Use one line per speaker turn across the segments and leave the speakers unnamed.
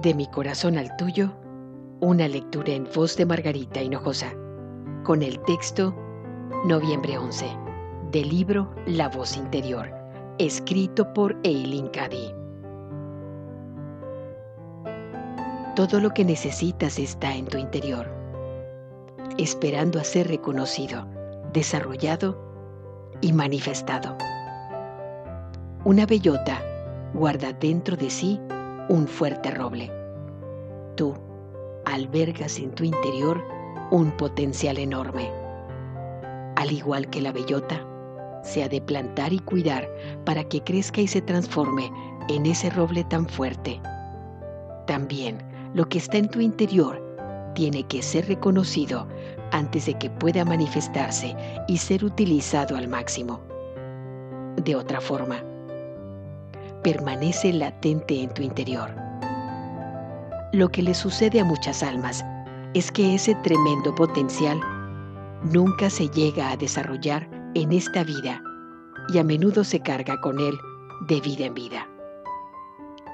De mi corazón al tuyo, una lectura en voz de Margarita Hinojosa, con el texto Noviembre 11, del libro La voz interior, escrito por Eileen Cady. Todo lo que necesitas está en tu interior, esperando a ser reconocido, desarrollado y manifestado. Una bellota guarda dentro de sí un fuerte roble. Tú albergas en tu interior un potencial enorme. Al igual que la bellota, se ha de plantar y cuidar para que crezca y se transforme en ese roble tan fuerte. También lo que está en tu interior tiene que ser reconocido antes de que pueda manifestarse y ser utilizado al máximo. De otra forma, permanece latente en tu interior. Lo que le sucede a muchas almas es que ese tremendo potencial nunca se llega a desarrollar en esta vida y a menudo se carga con él de vida en vida.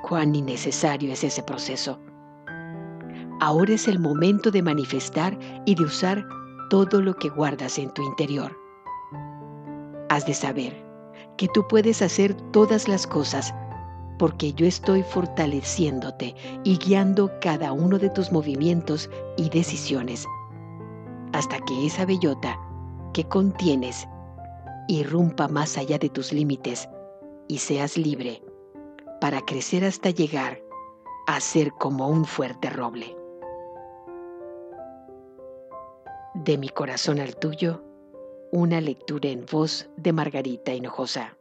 Cuán innecesario es ese proceso. Ahora es el momento de manifestar y de usar todo lo que guardas en tu interior. Has de saber que tú puedes hacer todas las cosas porque yo estoy fortaleciéndote y guiando cada uno de tus movimientos y decisiones, hasta que esa bellota que contienes irrumpa más allá de tus límites y seas libre para crecer hasta llegar a ser como un fuerte roble. De mi corazón al tuyo, una lectura en voz de Margarita Hinojosa.